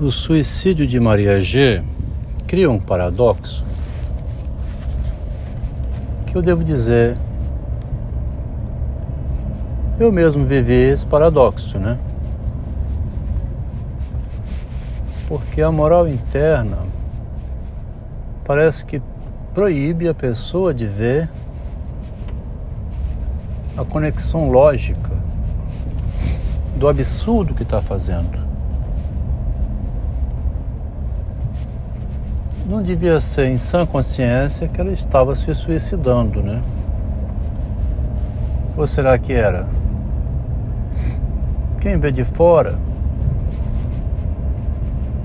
O suicídio de Maria G cria um paradoxo que eu devo dizer. Eu mesmo vivi esse paradoxo, né? Porque a moral interna parece que proíbe a pessoa de ver a conexão lógica do absurdo que está fazendo. Não devia ser em sã consciência que ela estava se suicidando, né? Ou será que era? Quem vê de fora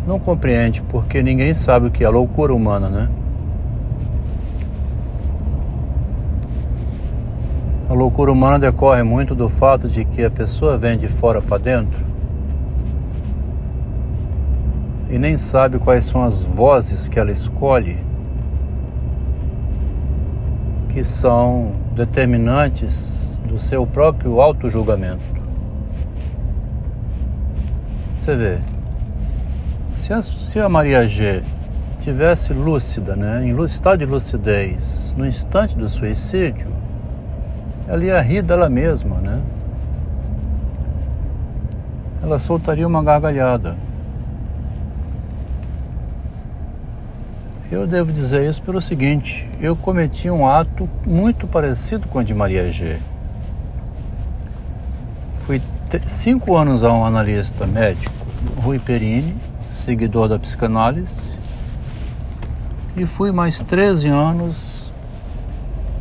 não compreende porque ninguém sabe o que é loucura humana, né? A loucura humana decorre muito do fato de que a pessoa vem de fora para dentro e nem sabe quais são as vozes que ela escolhe que são determinantes do seu próprio auto-julgamento. Você vê, se a, se a Maria G tivesse lúcida, né, em estado de lucidez, no instante do suicídio, ela ia rir dela mesma, né? Ela soltaria uma gargalhada. Eu devo dizer isso pelo seguinte: eu cometi um ato muito parecido com o de Maria G. Fui cinco anos a um analista médico, Rui Perini, seguidor da psicanálise, e fui mais 13 anos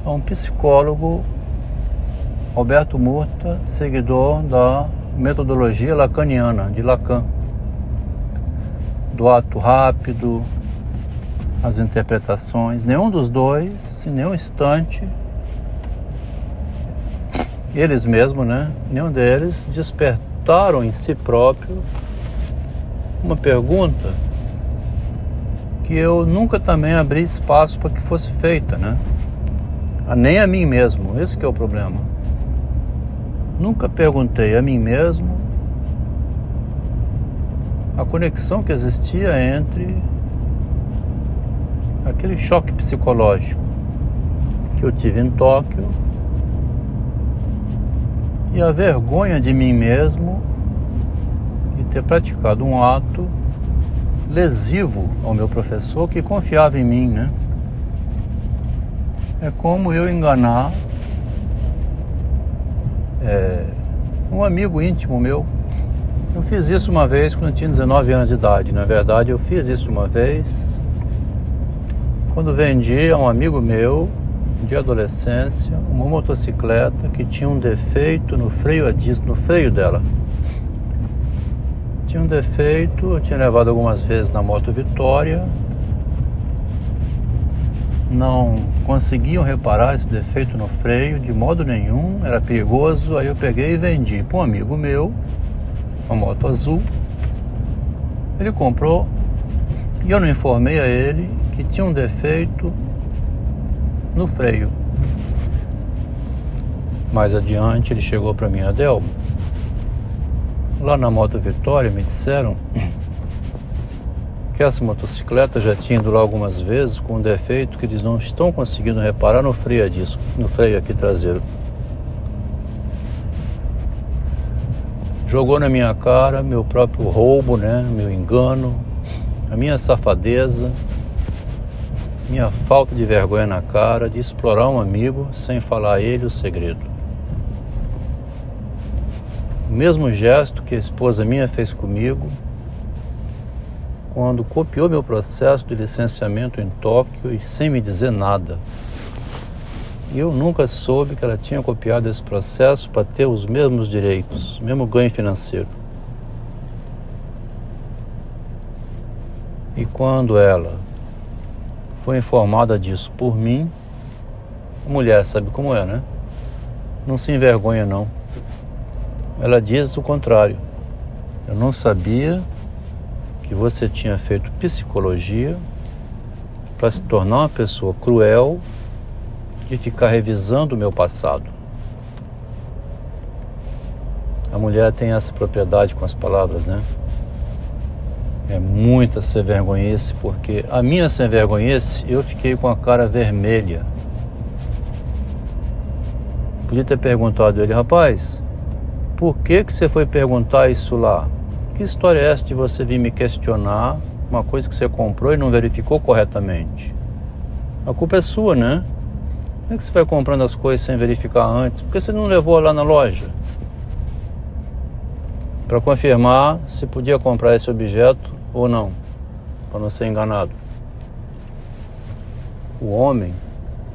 a um psicólogo, Roberto Murta, seguidor da metodologia lacaniana, de Lacan, do ato rápido, as interpretações, nenhum dos dois, em nenhum instante, eles mesmos, né? Nenhum deles despertaram em si próprio uma pergunta que eu nunca também abri espaço para que fosse feita, né? Nem a mim mesmo, esse é o problema. Nunca perguntei a mim mesmo a conexão que existia entre aquele choque psicológico que eu tive em Tóquio e a vergonha de mim mesmo de ter praticado um ato lesivo ao meu professor que confiava em mim, né? É como eu enganar é, um amigo íntimo meu. Eu fiz isso uma vez quando eu tinha 19 anos de idade. Na verdade, eu fiz isso uma vez quando vendi a um amigo meu de adolescência uma motocicleta que tinha um defeito no freio a disco, no freio dela. Tinha um defeito, eu tinha levado algumas vezes na moto Vitória. Não conseguiam reparar esse defeito no freio de modo nenhum, era perigoso. Aí eu peguei e vendi para um amigo meu, uma moto azul. Ele comprou e eu não informei a ele que tinha um defeito no freio. Mais adiante ele chegou para mim, Adel. Lá na Moto Vitória me disseram que essa motocicleta já tinha ido lá algumas vezes com um defeito que eles não estão conseguindo reparar no freio a disco, no freio aqui traseiro. Jogou na minha cara meu próprio roubo, né, meu engano, a minha safadeza, minha falta de vergonha na cara de explorar um amigo sem falar a ele o segredo. O mesmo gesto que a esposa minha fez comigo quando copiou meu processo de licenciamento em Tóquio e sem me dizer nada. Eu nunca soube que ela tinha copiado esse processo para ter os mesmos direitos, mesmo ganho financeiro. E quando ela foi informada disso por mim. A mulher sabe como é, né? Não se envergonha, não. Ela diz o contrário. Eu não sabia que você tinha feito psicologia para se tornar uma pessoa cruel de ficar revisando o meu passado. A mulher tem essa propriedade com as palavras, né? É muita sem vergonhice, porque a minha sem vergonhice eu fiquei com a cara vermelha. Podia ter perguntado a ele, rapaz, por que, que você foi perguntar isso lá? Que história é essa de você vir me questionar uma coisa que você comprou e não verificou corretamente? A culpa é sua, né? Como é que você vai comprando as coisas sem verificar antes? Por que você não levou lá na loja? Para confirmar se podia comprar esse objeto ou não, para não ser enganado. O homem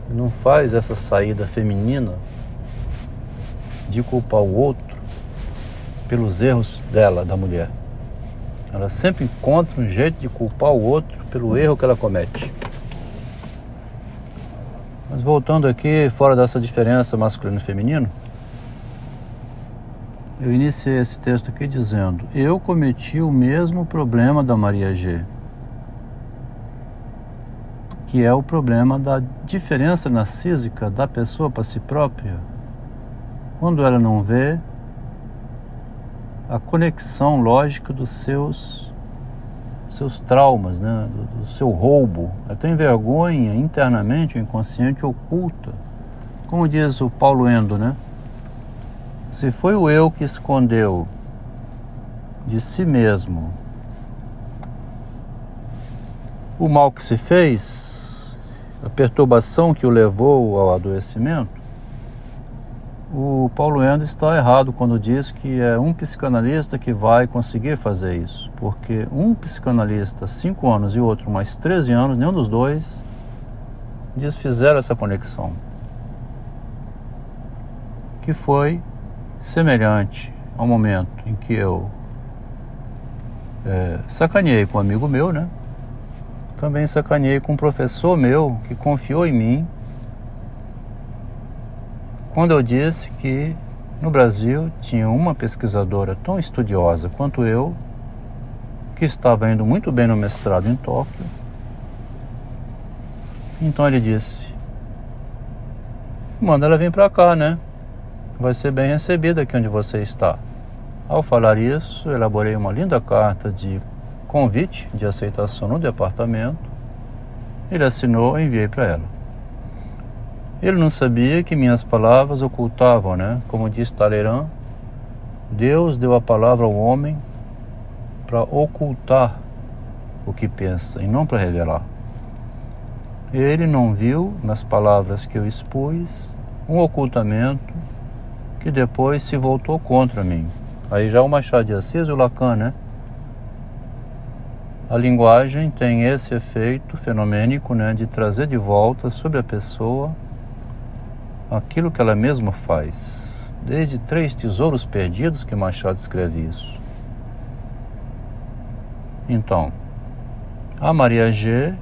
não faz essa saída feminina de culpar o outro pelos erros dela, da mulher. Ela sempre encontra um jeito de culpar o outro pelo erro que ela comete. Mas voltando aqui, fora dessa diferença masculino e feminino, eu iniciei esse texto aqui dizendo: Eu cometi o mesmo problema da Maria G, que é o problema da diferença narcísica da pessoa para si própria. Quando ela não vê a conexão lógica dos seus seus traumas, né? do, do seu roubo. Ela tem vergonha internamente, o inconsciente oculta. Como diz o Paulo Endo, né? Se foi o eu que escondeu de si mesmo o mal que se fez, a perturbação que o levou ao adoecimento, o Paulo Endo está errado quando diz que é um psicanalista que vai conseguir fazer isso, porque um psicanalista, 5 anos e outro mais 13 anos, nenhum dos dois desfizeram essa conexão, que foi semelhante ao momento em que eu é, sacaneei com um amigo meu, né? Também sacaneei com um professor meu que confiou em mim quando eu disse que no Brasil tinha uma pesquisadora tão estudiosa quanto eu, que estava indo muito bem no mestrado em Tóquio. Então ele disse: Manda ela vir para cá, né? Vai ser bem recebida aqui onde você está. Ao falar isso, elaborei uma linda carta de convite de aceitação no departamento. Ele assinou e enviei para ela. Ele não sabia que minhas palavras ocultavam, né? Como diz Talleyrand, Deus deu a palavra ao homem para ocultar o que pensa e não para revelar. Ele não viu nas palavras que eu expus um ocultamento que depois se voltou contra mim. Aí já o Machado de Assis e o Lacan, né? A linguagem tem esse efeito fenomênico, né, de trazer de volta sobre a pessoa aquilo que ela mesma faz. Desde Três Tesouros Perdidos que Machado escreve isso. Então, a Maria G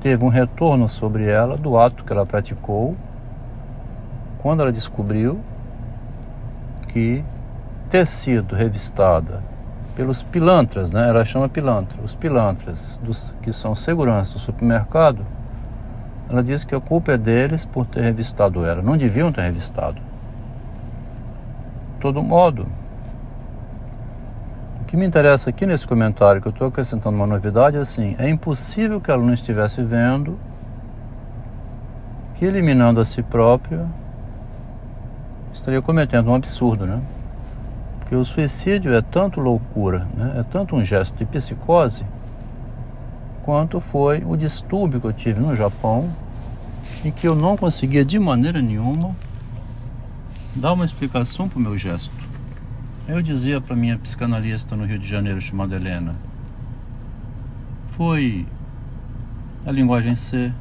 teve um retorno sobre ela do ato que ela praticou quando ela descobriu que ter sido revistada pelos pilantras, né? Ela chama pilantra, os pilantras dos, que são segurança do supermercado ela disse que a culpa é deles por ter revistado ela. Não deviam ter revistado. De todo modo, o que me interessa aqui nesse comentário, que eu estou acrescentando uma novidade, é assim: é impossível que ela não estivesse vendo que eliminando a si própria estaria cometendo um absurdo, né? Porque o suicídio é tanto loucura, né? é tanto um gesto de psicose quanto foi o distúrbio que eu tive no Japão, em que eu não conseguia de maneira nenhuma dar uma explicação para o meu gesto. Eu dizia para minha psicanalista no Rio de Janeiro, chamada Helena, foi a linguagem C,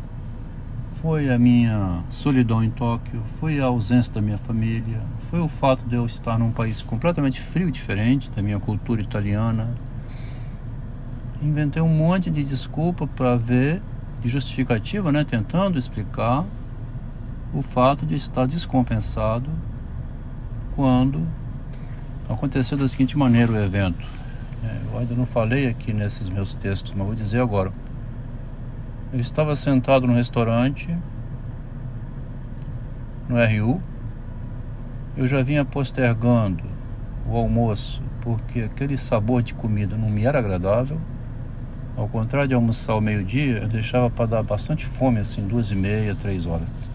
foi a minha solidão em Tóquio, foi a ausência da minha família, foi o fato de eu estar num país completamente frio, diferente da minha cultura italiana, inventei um monte de desculpa para ver, de justificativa, né, tentando explicar o fato de estar descompensado quando aconteceu da seguinte maneira o evento. É, eu ainda não falei aqui nesses meus textos, mas vou dizer agora. Eu estava sentado no restaurante, no RU. Eu já vinha postergando o almoço porque aquele sabor de comida não me era agradável. Ao contrário de almoçar ao meio-dia, eu deixava para dar bastante fome, assim, duas e meia, três horas.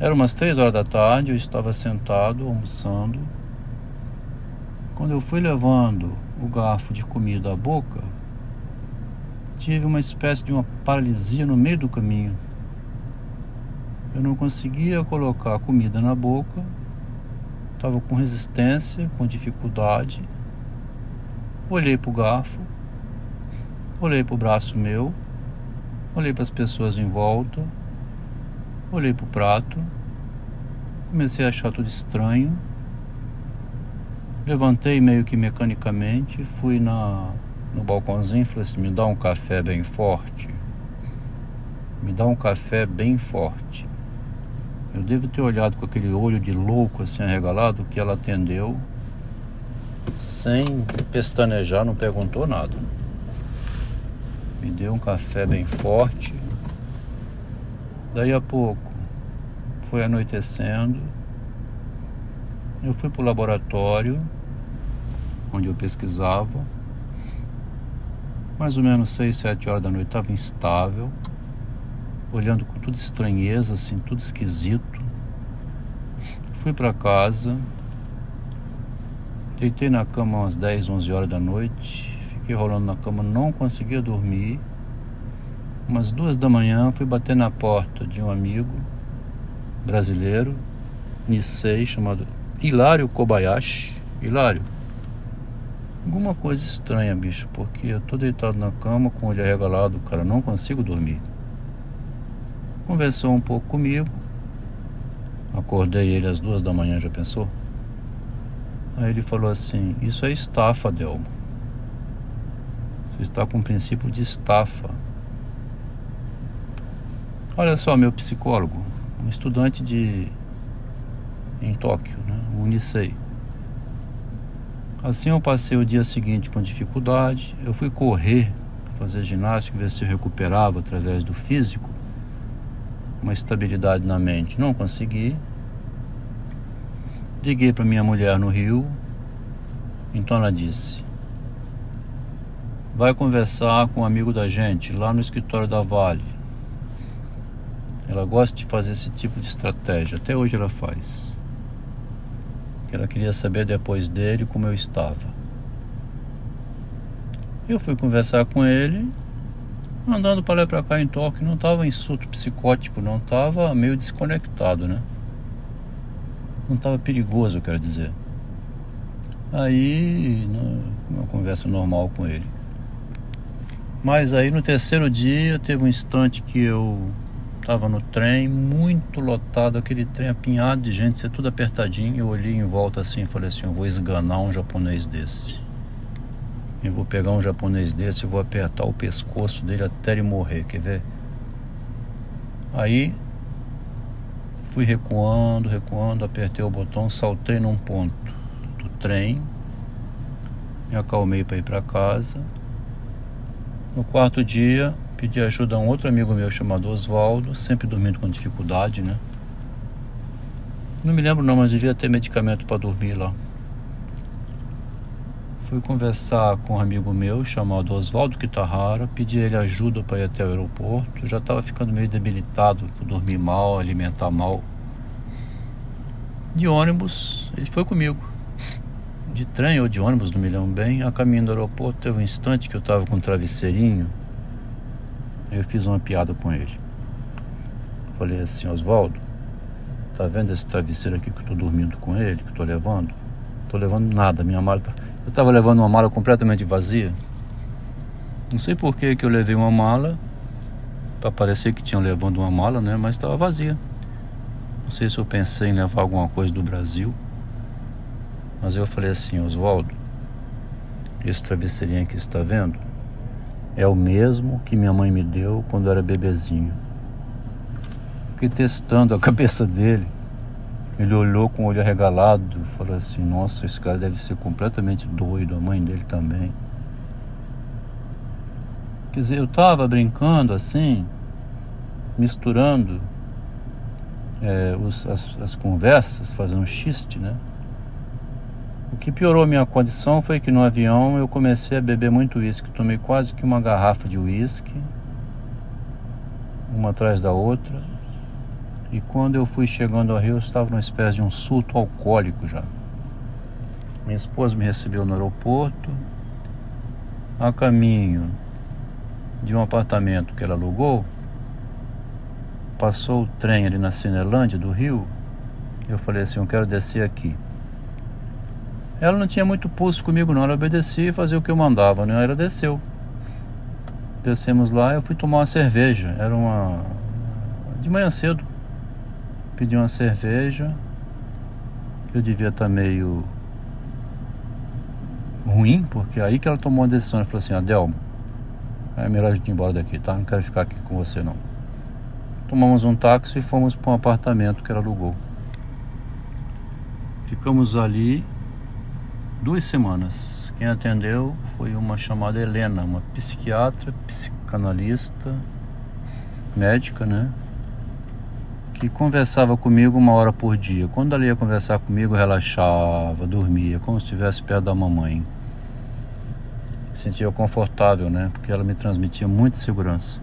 Era umas três horas da tarde, eu estava sentado, almoçando. Quando eu fui levando o garfo de comida à boca, tive uma espécie de uma paralisia no meio do caminho. Eu não conseguia colocar a comida na boca, estava com resistência, com dificuldade. Olhei para o garfo, olhei para o braço meu, olhei para as pessoas em volta, olhei para o prato, comecei a achar tudo estranho. Levantei meio que mecanicamente, fui na, no balcãozinho e falei assim: me dá um café bem forte. Me dá um café bem forte. Eu devo ter olhado com aquele olho de louco assim arregalado que ela atendeu sem pestanejar, não perguntou nada. Me deu um café bem forte. Daí a pouco foi anoitecendo. Eu fui para o laboratório onde eu pesquisava. Mais ou menos 6, 7 horas da noite estava instável olhando com tudo estranheza, assim, tudo esquisito. Fui para casa, deitei na cama umas 10, 11 horas da noite, fiquei rolando na cama, não conseguia dormir. Umas duas da manhã fui bater na porta de um amigo brasileiro, Nisei, chamado Hilário Kobayashi. Hilário, alguma coisa estranha, bicho, porque eu tô deitado na cama com o olho arregalado, cara, não consigo dormir. Conversou um pouco comigo. Acordei ele às duas da manhã, já pensou? Aí ele falou assim: Isso é estafa, Delmo. Você está com o princípio de estafa. Olha só, meu psicólogo, um estudante de em Tóquio, né? o Unisei. Assim eu passei o dia seguinte com dificuldade. Eu fui correr, fazer ginástica, ver se eu recuperava através do físico uma estabilidade na mente. Não consegui. Liguei para minha mulher no Rio. Então ela disse: Vai conversar com um amigo da gente lá no escritório da Vale. Ela gosta de fazer esse tipo de estratégia. Até hoje ela faz. Ela queria saber depois dele como eu estava. Eu fui conversar com ele andando para lá e para cá em Tóquio, não estava em surto psicótico, não estava meio desconectado, né? Não estava perigoso, eu quero dizer. Aí, uma conversa normal com ele. Mas aí no terceiro dia teve um instante que eu estava no trem, muito lotado, aquele trem apinhado de gente, ser tudo apertadinho. Eu olhei em volta assim e falei assim: eu vou esganar um japonês desse. Eu vou pegar um japonês desse e vou apertar o pescoço dele até ele morrer, quer ver? Aí fui recuando, recuando, apertei o botão, saltei num ponto do trem, me acalmei para ir para casa. No quarto dia, pedi ajuda a um outro amigo meu chamado Oswaldo, sempre dormindo com dificuldade, né? Não me lembro não, mas devia ter medicamento para dormir lá. Fui conversar com um amigo meu chamado Oswaldo Kitahara, pedi ele ajuda para ir até o aeroporto. já estava ficando meio debilitado por dormir mal, alimentar mal. De ônibus, ele foi comigo. De trem ou de ônibus, não me lembro bem. A caminho do aeroporto, teve um instante que eu estava com um travesseirinho. Eu fiz uma piada com ele. Falei assim, Oswaldo, tá vendo esse travesseiro aqui que eu tô dormindo com ele, que eu tô levando? Tô levando nada, minha mala tá eu estava levando uma mala completamente vazia. Não sei por que, que eu levei uma mala, para parecer que tinha levando uma mala, né? Mas estava vazia. Não sei se eu pensei em levar alguma coisa do Brasil. Mas eu falei assim, Oswaldo, esse travesseirinho aqui está vendo? É o mesmo que minha mãe me deu quando era bebezinho. Fiquei testando a cabeça dele. Ele olhou com o olho arregalado, falou assim: Nossa, esse cara deve ser completamente doido, a mãe dele também. Quer dizer, eu estava brincando assim, misturando é, os, as, as conversas, fazendo um xiste, né? O que piorou a minha condição foi que no avião eu comecei a beber muito uísque. Tomei quase que uma garrafa de uísque, uma atrás da outra. E quando eu fui chegando ao Rio, eu estava numa espécie de um surto alcoólico já. Minha esposa me recebeu no aeroporto. A caminho de um apartamento que ela alugou, passou o trem ali na Cinelândia do Rio. Eu falei assim: Eu quero descer aqui. Ela não tinha muito pulso comigo, não. Ela obedecia e fazia o que eu mandava, né? Ela desceu. Descemos lá, eu fui tomar uma cerveja. Era uma. de manhã cedo. Pedi uma cerveja. Eu devia estar meio. ruim, porque aí que ela tomou a decisão. Ela falou assim: Adelmo, é melhor a gente ir embora daqui, tá? Não quero ficar aqui com você, não. Tomamos um táxi e fomos para um apartamento que ela alugou. Ficamos ali duas semanas. Quem atendeu foi uma chamada Helena, uma psiquiatra, psicanalista, médica, né? Que conversava comigo uma hora por dia. Quando ela ia conversar comigo, relaxava, dormia, como se estivesse perto da mamãe. Sentia confortável, né? Porque ela me transmitia muita segurança.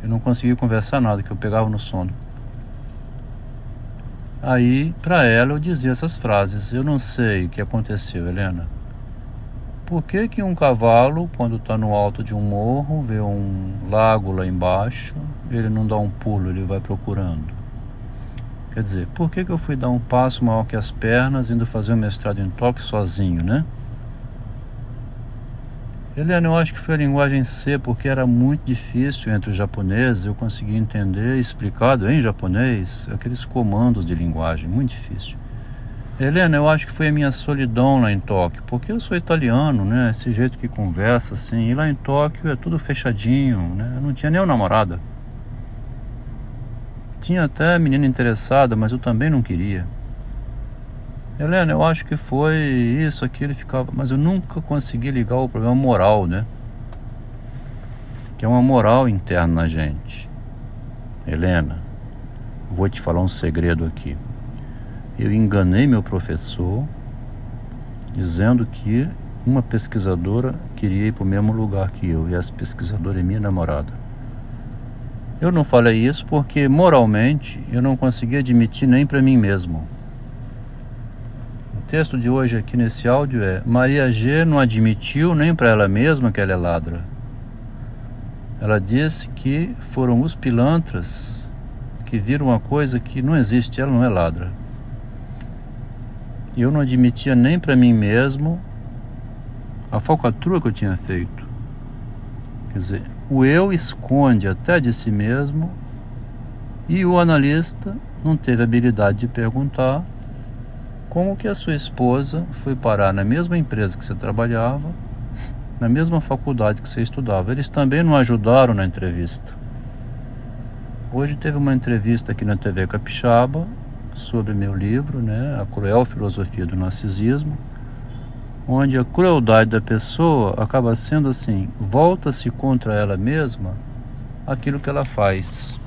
Eu não conseguia conversar nada, que eu pegava no sono. Aí, para ela, eu dizia essas frases. Eu não sei o que aconteceu, Helena. Por que, que um cavalo, quando está no alto de um morro, vê um lago lá embaixo, ele não dá um pulo, ele vai procurando? Quer dizer, por que, que eu fui dar um passo maior que as pernas, indo fazer um mestrado em toque sozinho, né? Helena, eu acho que foi a linguagem C, porque era muito difícil entre os japoneses eu conseguir entender, explicado em japonês, aqueles comandos de linguagem, muito difícil. Helena, eu acho que foi a minha solidão lá em Tóquio, porque eu sou italiano, né? Esse jeito que conversa assim, e lá em Tóquio é tudo fechadinho, né? Eu não tinha nem namorada. Tinha até menina interessada, mas eu também não queria. Helena, eu acho que foi isso, aquilo, ficava. Mas eu nunca consegui ligar o problema moral, né? Que é uma moral interna na gente. Helena, vou te falar um segredo aqui. Eu enganei meu professor dizendo que uma pesquisadora queria ir para o mesmo lugar que eu, e essa pesquisadora é minha namorada. Eu não falei isso porque moralmente eu não conseguia admitir nem para mim mesmo texto de hoje aqui nesse áudio é: Maria G não admitiu nem para ela mesma que ela é ladra. Ela disse que foram os pilantras que viram uma coisa que não existe, ela não é ladra. E eu não admitia nem para mim mesmo a falcatrua que eu tinha feito. Quer dizer, o eu esconde até de si mesmo e o analista não teve habilidade de perguntar como que a sua esposa foi parar na mesma empresa que você trabalhava, na mesma faculdade que você estudava? Eles também não ajudaram na entrevista. Hoje teve uma entrevista aqui na TV Capixaba sobre meu livro, né, A Cruel Filosofia do Narcisismo, onde a crueldade da pessoa acaba sendo assim, volta-se contra ela mesma aquilo que ela faz.